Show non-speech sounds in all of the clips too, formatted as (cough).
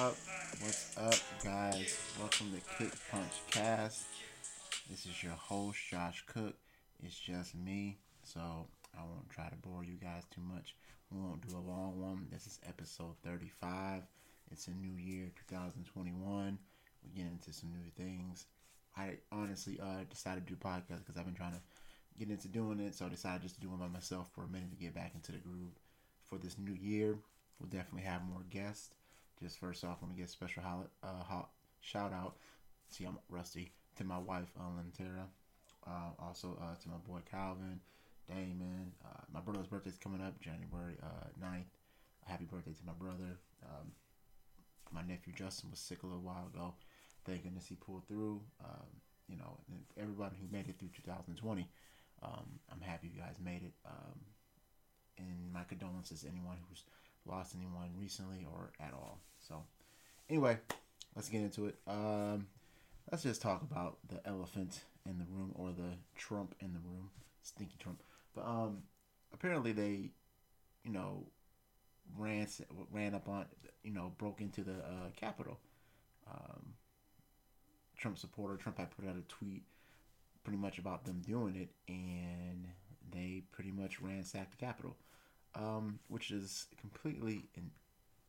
up? What's up? Guys? Welcome to Kick Punch Cast. This is your host, Josh Cook. It's just me, so I won't try to bore you guys too much. We won't do a long one. This is episode 35. It's a new year, 2021. We get into some new things. I honestly uh, decided to do podcast because I've been trying to get into doing it, so I decided just to do it by myself for a minute to get back into the groove for this new year. We'll definitely have more guests. Just first off, let me get a special uh, ho- shout out. See, I'm rusty to my wife, uh, Lentera. Uh, also uh, to my boy Calvin, Damon. Uh, my brother's birthday's coming up January uh, 9th. Happy birthday to my brother. Um, my nephew Justin was sick a little while ago. Thank goodness he pulled through. Um, you know, everybody who made it through 2020. Um, I'm happy you guys made it. Um, and my condolences to anyone who's lost anyone recently or at all. So, anyway, let's get into it. Um, let's just talk about the elephant in the room or the Trump in the room, stinky Trump. But um, apparently they, you know, ran ran up on, you know, broke into the uh, Capitol. Um, Trump supporter Trump had put out a tweet pretty much about them doing it, and they pretty much ransacked the Capitol, um, which is completely and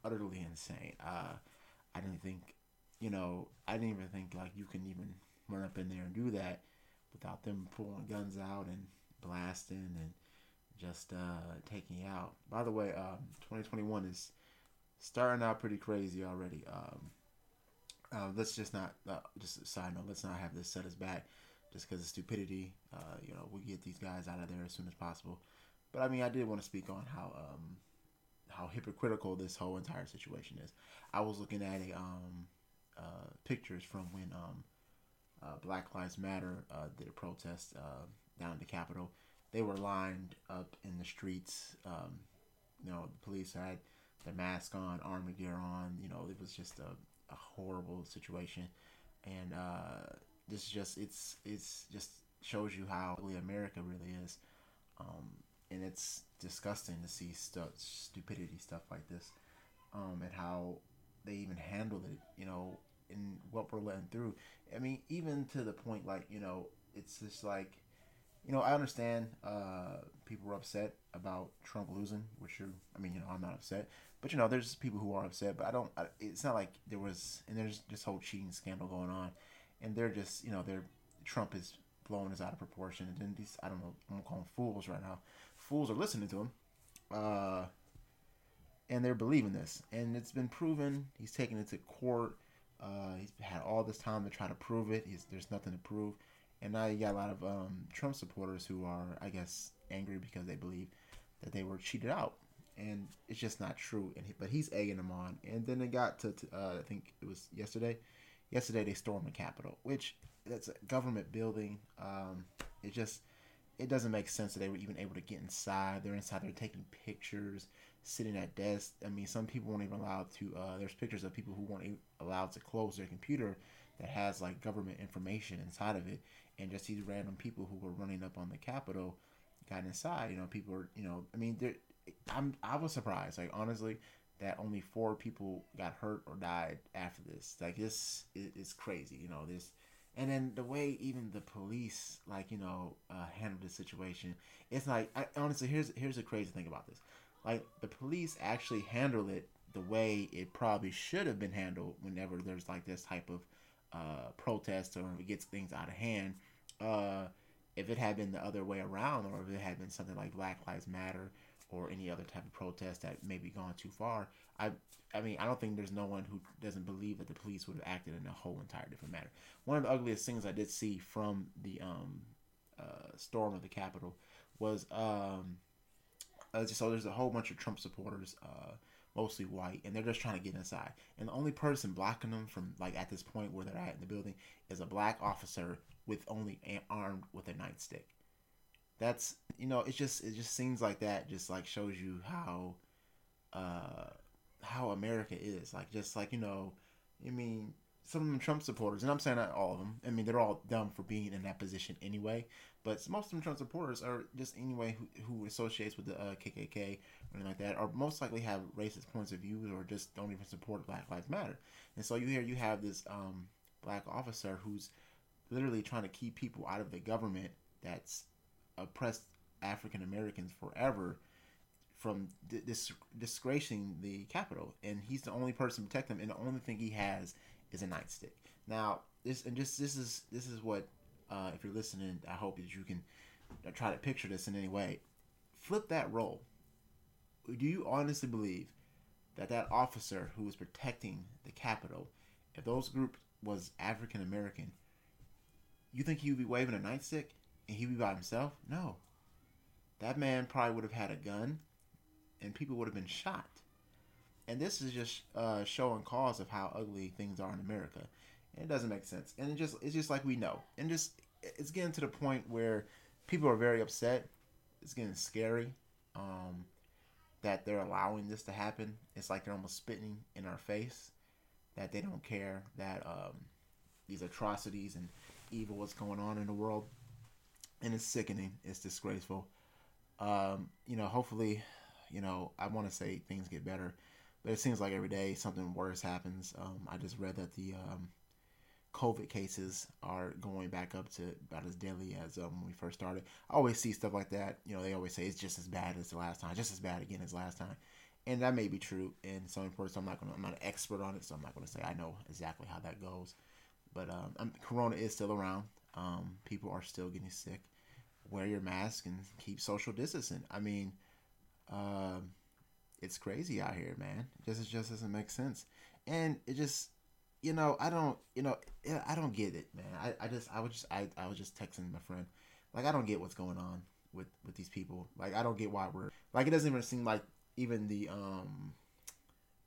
utterly insane. Uh, I didn't think, you know, I didn't even think like you can even run up in there and do that without them pulling guns out and blasting and just uh, taking out. By the way, um, 2021 is starting out pretty crazy already. Um, uh, let's just not, uh, just side note, let's not have this set us back just because of stupidity. Uh, you know, we get these guys out of there as soon as possible. But I mean, I did want to speak on how um, how hypocritical this whole entire situation is. I was looking at a um, uh, pictures from when um, uh, Black Lives Matter uh, did a protest uh, down at the Capitol. They were lined up in the streets. Um, you know, the police had their mask on, army gear on. You know, it was just a, a horrible situation, and uh, this just it's it's just shows you how ugly America really is, um, and it's disgusting to see stuff stupidity stuff like this, um, and how they even handled it. You know, in what we're letting through. I mean, even to the point like you know, it's just like, you know, I understand uh, people were upset about Trump losing, which are, I mean, you know, I'm not upset, but you know, there's people who are upset, but I don't. I, it's not like there was, and there's this whole cheating scandal going on and they're just you know they're Trump is blowing this out of proportion, and then these I don't know I'm gonna call them fools right now. Fools are listening to him, uh, and they're believing this, and it's been proven. He's taken it to court. Uh, he's had all this time to try to prove it. He's, there's nothing to prove, and now you got a lot of um, Trump supporters who are, I guess, angry because they believe that they were cheated out, and it's just not true. And he, but he's egging them on, and then it got to, to uh, I think it was yesterday yesterday they stormed the Capitol, which that's a government building. Um, it just it doesn't make sense that they were even able to get inside. They're inside. They're taking pictures, sitting at desks. I mean, some people weren't even allowed to. Uh, there's pictures of people who weren't allowed to close their computer that has like government information inside of it, and just these random people who were running up on the Capitol got inside. You know, people are. You know, I mean, I'm I was surprised. Like honestly, that only four people got hurt or died after this. Like this is crazy, you know. This, and then the way even the police, like you know, uh, handled the situation. It's like I, honestly, here's here's the crazy thing about this. Like the police actually handle it the way it probably should have been handled whenever there's like this type of uh, protest or it gets things out of hand. Uh, if it had been the other way around, or if it had been something like Black Lives Matter or any other type of protest that may be gone too far. I I mean, I don't think there's no one who doesn't believe that the police would have acted in a whole entire different manner. One of the ugliest things I did see from the um, uh, storm of the Capitol was um, uh, so there's a whole bunch of Trump supporters, uh, mostly white, and they're just trying to get inside. And the only person blocking them from like at this point where they're at in the building is a black officer with only armed with a nightstick that's you know it just it just seems like that just like shows you how uh how America is like just like you know I mean some of them Trump supporters, and I'm saying not all of them. I mean, they're all dumb for being in that position anyway. But most of them Trump supporters are just anyway who, who associates with the uh, KKK or anything like that, or most likely have racist points of views, or just don't even support Black Lives Matter. And so you hear you have this um, black officer who's literally trying to keep people out of the government that's oppressed African Americans forever from dis- disgracing the Capitol, and he's the only person to protect them, and the only thing he has is a nightstick. Now, this and just this is this is what uh, if you're listening, I hope that you can try to picture this in any way. Flip that role. Do you honestly believe that that officer who was protecting the Capitol, if those groups was African American, you think he would be waving a nightstick and he'd be by himself? No. That man probably would have had a gun and people would have been shot. And this is just uh, showing cause of how ugly things are in America. And it doesn't make sense. And it just it's just like we know. And just it's getting to the point where people are very upset. It's getting scary. Um, that they're allowing this to happen. It's like they're almost spitting in our face that they don't care that um, these atrocities and evil what's going on in the world. And it's sickening. It's disgraceful. Um, you know, hopefully, you know, I want to say things get better, but it seems like every day something worse happens. Um, I just read that the um, COVID cases are going back up to about as deadly as um, when we first started. I always see stuff like that. You know, they always say it's just as bad as the last time, just as bad again as last time, and that may be true in some reports. I'm not gonna, I'm not an expert on it, so I'm not gonna say I know exactly how that goes. But um, Corona is still around. Um, people are still getting sick. Wear your mask and keep social distancing. I mean, uh, it's crazy out here, man. It just it just doesn't make sense, and it just you know, I don't, you know, I don't get it, man. I, I just, I was just, I, I was just texting my friend, like, I don't get what's going on with with these people. Like, I don't get why we're like, it doesn't even seem like even the um,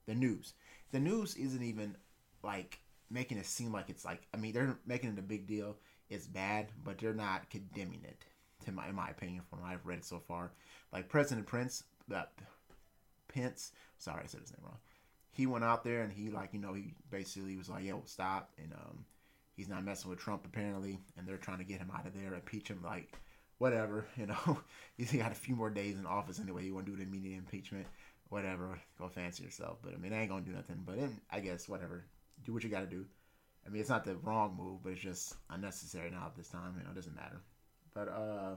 the news, the news isn't even like making it seem like it's like. I mean, they're making it a big deal. It's bad, but they're not condemning it. To my, in my opinion, from what I've read so far, like President Prince, uh, Pence. Sorry, I said his name wrong. He went out there and he like you know he basically was like yo stop and um he's not messing with Trump apparently and they're trying to get him out of there impeach him like whatever (laughs) you know. (laughs) He's got a few more days in office anyway. Want to do the immediate impeachment whatever. Go fancy yourself but I mean I ain't gonna do nothing but in, I guess whatever. Do what you got to do. I mean it's not the wrong move but it's just unnecessary now at this time you know it doesn't matter but uh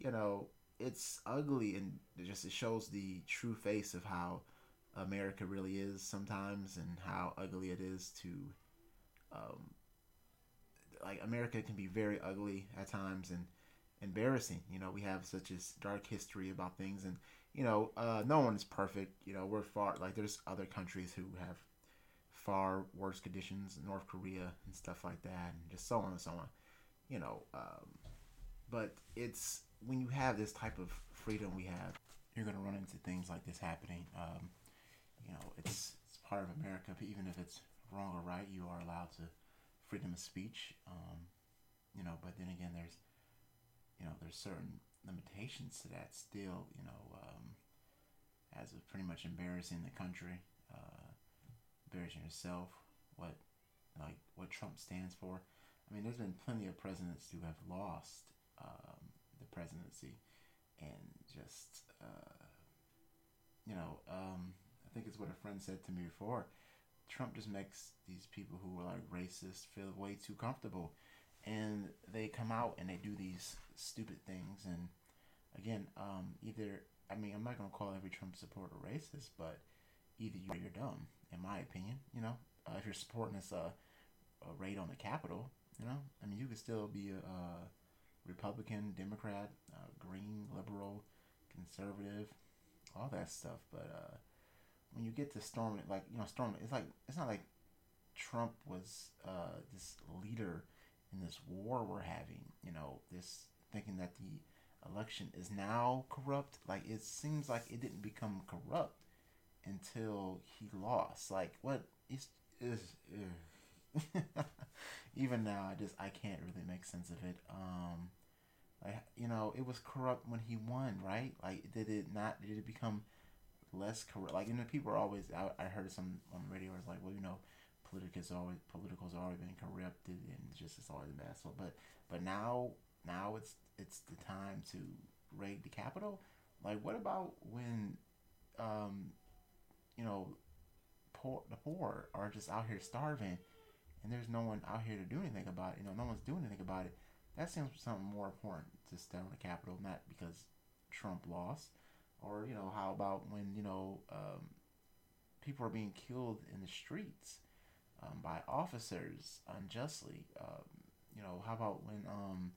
you know it's ugly and it just it shows the true face of how America really is sometimes and how ugly it is to um, like America can be very ugly at times and embarrassing. You know, we have such a dark history about things and you know, uh, no one's perfect. You know, we're far like there's other countries who have far worse conditions, North Korea and stuff like that, and just so on and so on. You know, um, but it's when you have this type of freedom we have, you're going to run into things like this happening. Um, you know, it's it's part of America. But even if it's wrong or right, you are allowed to freedom of speech. Um, you know, but then again, there's you know there's certain limitations to that still. You know, um, as of pretty much embarrassing the country, uh, embarrassing yourself. What like what Trump stands for. I mean, there's been plenty of presidents who have lost um, the presidency, and just uh, you know, um, I think it's what a friend said to me before. Trump just makes these people who are like racist feel way too comfortable, and they come out and they do these stupid things. And again, um, either I mean, I'm not gonna call every Trump supporter racist, but either you're dumb, in my opinion. You know, uh, if you're supporting this uh, a raid on the Capitol, you know, I mean, you could still be a, a Republican, Democrat, Green, Liberal, Conservative, all that stuff, but. Uh, when you get to storming, like you know, storming, it's like it's not like Trump was uh, this leader in this war we're having. You know, this thinking that the election is now corrupt. Like it seems like it didn't become corrupt until he lost. Like what is is. (laughs) even now, I just I can't really make sense of it. Um, like you know, it was corrupt when he won, right? Like did it not? Did it become less corrupt. Like you know, people are always. I, I heard some on the radio was like, well, you know, politicals always politicals always been corrupted and just it's always a mess. But but now now it's it's the time to raid the Capitol. Like, what about when, um, you know, poor the poor are just out here starving, and there's no one out here to do anything about it. You know, no one's doing anything about it. That seems something more important to stay on the Capitol, not because Trump lost, or you know, how about when you know um, people are being killed in the streets um, by officers unjustly. Um, you know, how about when um,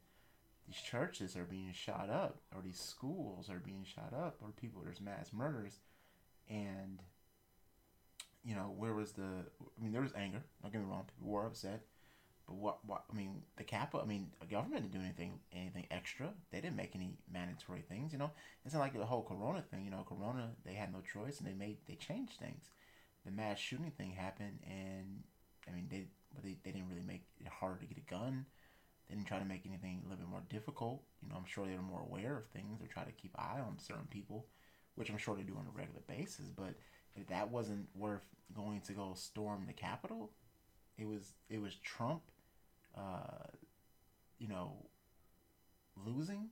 these churches are being shot up, or these schools are being shot up, or people there's mass murders, and you know where was the? I mean, there was anger. Don't get me wrong, people were upset. But what, what I mean, the capital. I mean, the government didn't do anything, anything extra. They didn't make any mandatory things. You know, it's not like the whole Corona thing. You know, Corona, they had no choice, and they made they changed things. The mass shooting thing happened, and I mean, they but they, they didn't really make it harder to get a gun. They didn't try to make anything a little bit more difficult. You know, I'm sure they were more aware of things. or try to keep eye on certain people, which I'm sure they do on a regular basis. But that wasn't worth going to go storm the Capitol, it was it was Trump, uh, you know, losing.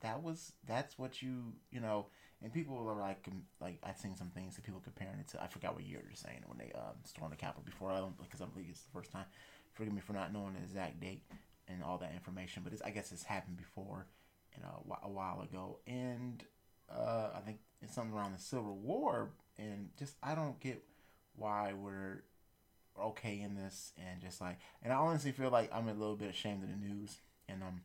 That was that's what you you know, and people are like like I've seen some things that people comparing it to. I forgot what year they're saying when they um, stormed the Capitol before. I don't because I believe it's the first time. Forgive me for not knowing the exact date and all that information, but I guess it's happened before, you know, a while ago, and uh, I think it's something around the Civil War, and just I don't get why we're okay in this, and just like, and I honestly feel like I'm a little bit ashamed of the news, and um,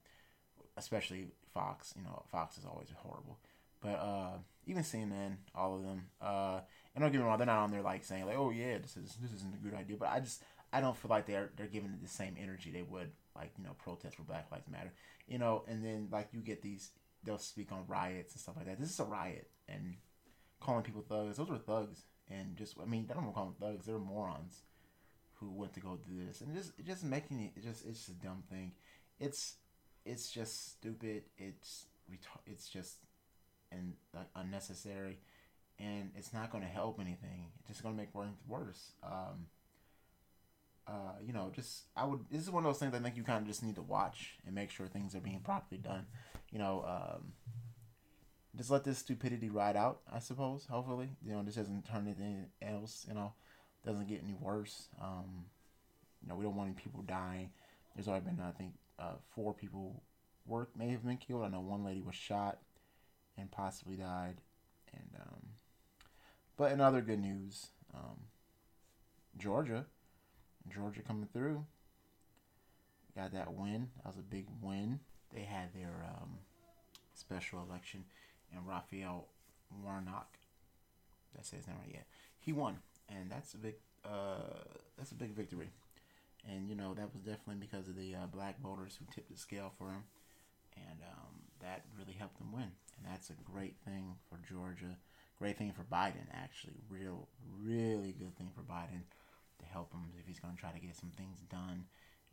especially Fox, you know, Fox is always horrible, but uh, even CNN, all of them, uh, and don't get me wrong, they're not on there like saying like, oh yeah, this is this isn't a good idea, but I just I don't feel like they're they're giving it the same energy they would like you know protest for Black Lives Matter, you know, and then like you get these they'll speak on riots and stuff like that. This is a riot and calling people thugs. Those were thugs and just I mean I don't want to call them thugs. They're morons who went to go do this and just just making it, it just it's just a dumb thing. It's it's just stupid. It's it's just and like unnecessary and it's not going to help anything. It's just going to make things worse. Um, uh, you know, just I would. This is one of those things I think you kind of just need to watch and make sure things are being properly done. You know, um, just let this stupidity ride out. I suppose. Hopefully, you know, this doesn't turn into anything else. You know, doesn't get any worse. Um, you know, we don't want any people dying. There's already been, I think, uh, four people work may have been killed. I know one lady was shot and possibly died. And um, but in other good news, um, Georgia Georgia coming through. Got that win. That was a big win. They had their um, special election, and Raphael Warnock, That says name right yet. He won, and that's a big uh, that's a big victory. And you know that was definitely because of the uh, black voters who tipped the scale for him, and um, that really helped them win. And that's a great thing for Georgia. Great thing for Biden, actually. Real, really good thing for Biden to help him if he's going to try to get some things done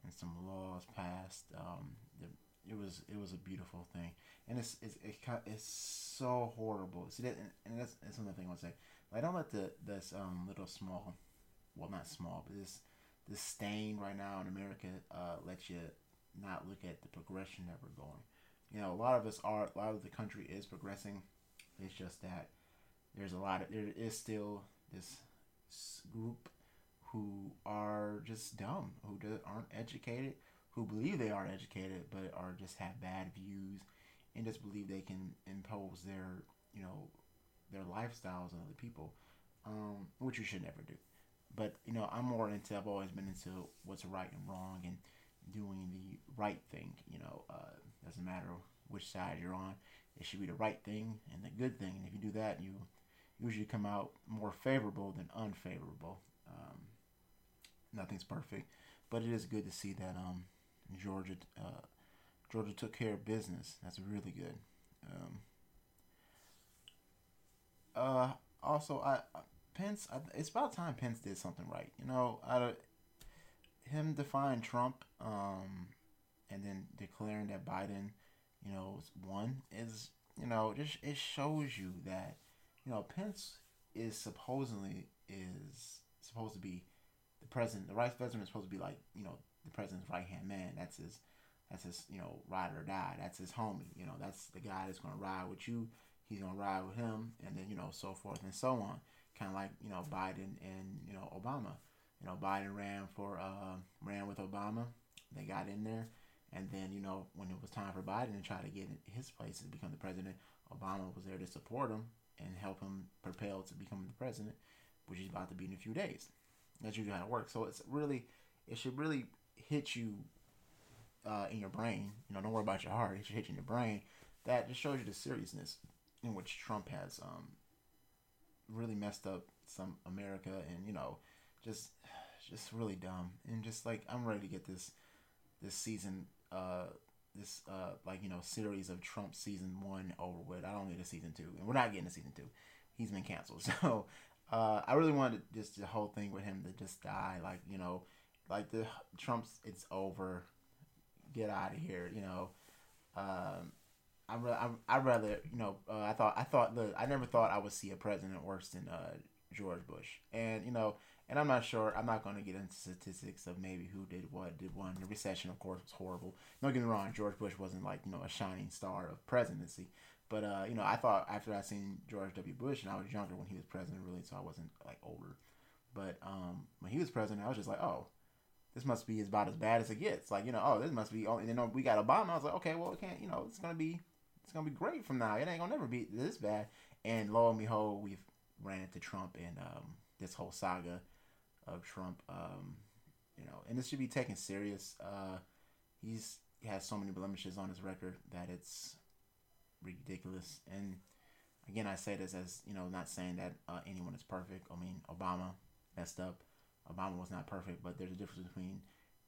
and some laws passed. Um, the, it was it was a beautiful thing, and it's it's it, it's so horrible. See that, and that's that's another thing I want to say. Like, don't let the this um little small, well not small, but this this stain right now in America uh let you not look at the progression that we're going. You know, a lot of us are a lot of the country is progressing. It's just that there's a lot of there is still this group who are just dumb, who aren't educated, who believe they are educated but are just have bad views and just believe they can impose their you know their lifestyles on other people, um, which you should never do. But you know, I'm more into. I've always been into what's right and wrong and doing the right thing. You know, uh, doesn't matter which side you're on. It should be the right thing and the good thing. And if you do that, you usually come out more favorable than unfavorable. Um, nothing's perfect, but it is good to see that um, Georgia uh, Georgia took care of business. That's really good. Um, uh, also, I Pence. I, it's about time Pence did something right. You know, him defying Trump, um, and then declaring that Biden, you know, won is you know just it shows you that you know Pence is supposedly is supposed to be the president, the vice president is supposed to be like you know the president's right hand man. That's his that's his you know ride or die. That's his homie. You know that's the guy that's gonna ride with you. He's gonna ride with him, and then you know so forth and so on. Kind of like you know Biden and you know Obama. You know Biden ran for uh, ran with Obama. They got in there, and then you know when it was time for Biden to try to get his place to become the president, Obama was there to support him and help him propel to become the president, which he's about to be in a few days. That's usually how it works. So it's really, it should really hit you uh, in your brain. You know, don't worry about your heart. It should hit you in your brain. That just shows you the seriousness in which Trump has um, really messed up some America, and you know, just just really dumb. And just like I'm ready to get this this season, uh, this uh, like you know series of Trump season one over with. I don't need a season two, and we're not getting a season two. He's been canceled, (laughs) so uh, I really wanted just the whole thing with him to just die. Like you know, like the Trump's, it's over. Get out of here. You know, um, I I I rather you know uh, I thought I thought the I never thought I would see a president worse than uh, George Bush, and you know, and I'm not sure. I'm not going to get into statistics of maybe who did what did one. The recession, of course, was horrible. Don't get me wrong. George Bush wasn't like you know a shining star of presidency, but uh, you know, I thought after I seen George W. Bush, and I was younger when he was president, really, so I wasn't like older. But um, when he was president, I was just like, oh, this must be about as bad as it gets. Like you know, oh, this must be. Oh, and then we got Obama. I was like, okay, well, it can't. You know, it's gonna be, it's gonna be great from now. It ain't gonna never be this bad. And lo and behold, we've ran into Trump and um, this whole saga of Trump. Um, you know, and this should be taken serious. Uh, he's he has so many blemishes on his record that it's ridiculous. And again, I say this as you know, not saying that uh, anyone is perfect. I mean, Obama messed up. Obama was not perfect, but there's a difference between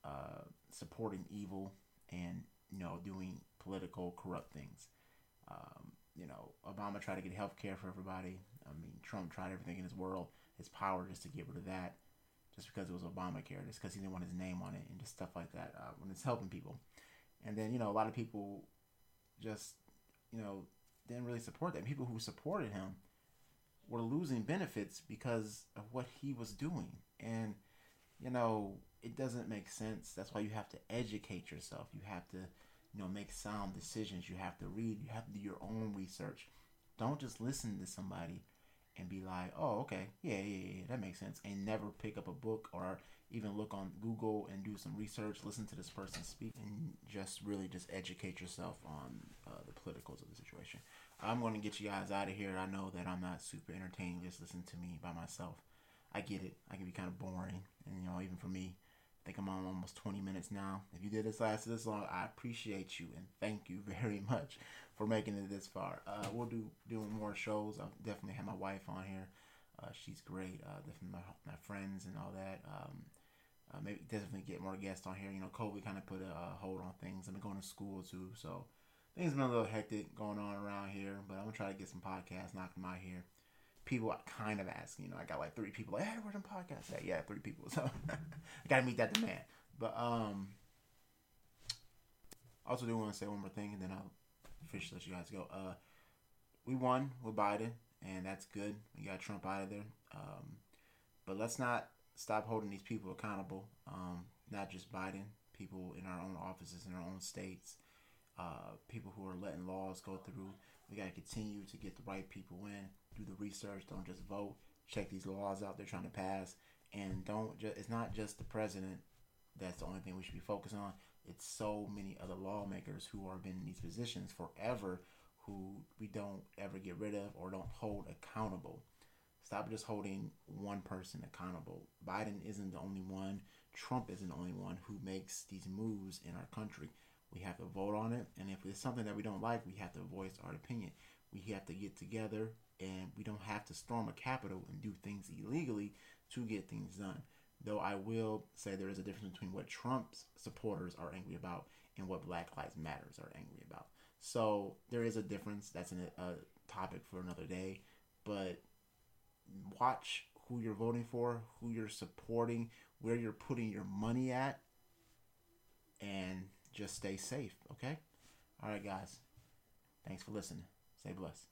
uh, supporting evil and you know doing political corrupt things. Um, you know, Obama tried to get health care for everybody. I mean, Trump tried everything in his world, his power, just to get rid of that, just because it was Obamacare, just because he didn't want his name on it, and just stuff like that. Uh, when it's helping people, and then you know, a lot of people just you know, didn't really support that. People who supported him were losing benefits because of what he was doing. And, you know, it doesn't make sense. That's why you have to educate yourself. You have to, you know, make sound decisions. You have to read. You have to do your own research. Don't just listen to somebody and be like, oh, okay, yeah, yeah, yeah, that makes sense. And never pick up a book or even look on Google and do some research, listen to this person speak, and just really just educate yourself on uh, the politicals of the situation. I'm going to get you guys out of here. I know that I'm not super entertaining. Just listen to me by myself. I get it. I can be kind of boring, and you know, even for me, I think I'm on almost 20 minutes now. If you did this last this long, I appreciate you and thank you (laughs) very much for making it this far. Uh, we'll do doing more shows. I'll definitely have my wife on here. Uh, she's great. Uh, definitely my, my friends and all that. Um, uh, maybe definitely get more guests on here. You know, COVID kind of put a hold on things. I've been going to school too, so things been a little hectic going on around here. But I'm gonna try to get some podcasts, knock them out here. People are kind of ask, you know, I got like three people like, hey, where's the podcast at? Yeah, three people. (laughs) So I gotta meet that demand. But um, also do want to say one more thing, and then I'll officially let you guys go. Uh, we won with Biden, and that's good. We got Trump out of there. Um, but let's not stop holding these people accountable. Um, not just Biden, people in our own offices, in our own states, uh, people who are letting laws go through. We got to continue to get the right people in, do the research, don't just vote, check these laws out they're trying to pass, and don't just, it's not just the president that's the only thing we should be focused on. It's so many other lawmakers who have been in these positions forever who we don't ever get rid of or don't hold accountable. Stop just holding one person accountable. Biden isn't the only one. Trump isn't the only one who makes these moves in our country. We have to vote on it, and if it's something that we don't like, we have to voice our opinion. We have to get together, and we don't have to storm a capital and do things illegally to get things done. Though I will say there is a difference between what Trump's supporters are angry about and what Black Lives Matters are angry about. So there is a difference. That's a topic for another day. But watch who you're voting for, who you're supporting, where you're putting your money at, and just stay safe, okay? All right, guys. Thanks for listening. Stay blessed.